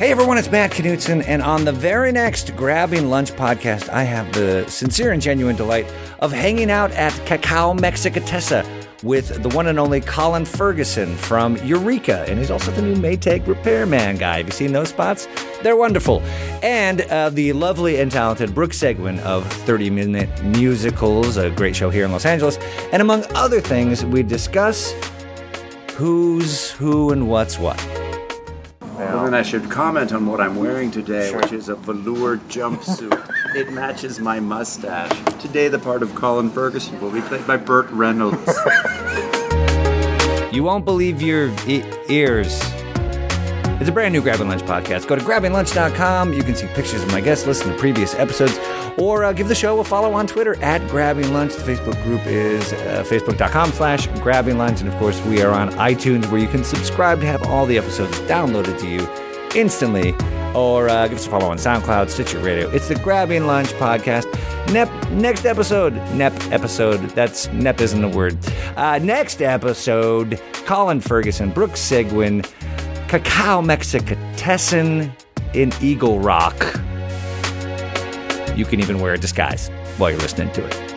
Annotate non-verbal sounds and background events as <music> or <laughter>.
Hey everyone, it's Matt Knutson, and on the very next Grabbing Lunch podcast, I have the sincere and genuine delight of hanging out at Cacao Mexicatessen with the one and only Colin Ferguson from Eureka, and he's also the new Maytag repairman guy. Have you seen those spots? They're wonderful. And uh, the lovely and talented Brooke Seguine of 30 Minute Musicals, a great show here in Los Angeles. And among other things, we discuss who's who and what's what. Well, then I should comment on what I'm wearing today, which is a velour jumpsuit. <laughs> it matches my mustache. Today, the part of Colin Ferguson will be played by Burt Reynolds. <laughs> You won't believe your e- ears. It's a brand new Grabbing Lunch podcast. Go to grabbinglunch.com. You can see pictures of my guests, listen to previous episodes, or uh, give the show a follow on Twitter at Grabbing Lunch. The Facebook group is uh, facebook.com slash grabbing lunch. And of course, we are on iTunes where you can subscribe to have all the episodes downloaded to you instantly. Or uh, give us a follow on SoundCloud, Stitcher Radio. It's the Grabbing Lunch podcast. Nep, next episode, Nep episode. That's Nep isn't a word. Uh, next episode, Colin Ferguson, Brooks Seguine, Cacao Mexicatessen in Eagle Rock. You can even wear a disguise while you're listening to it.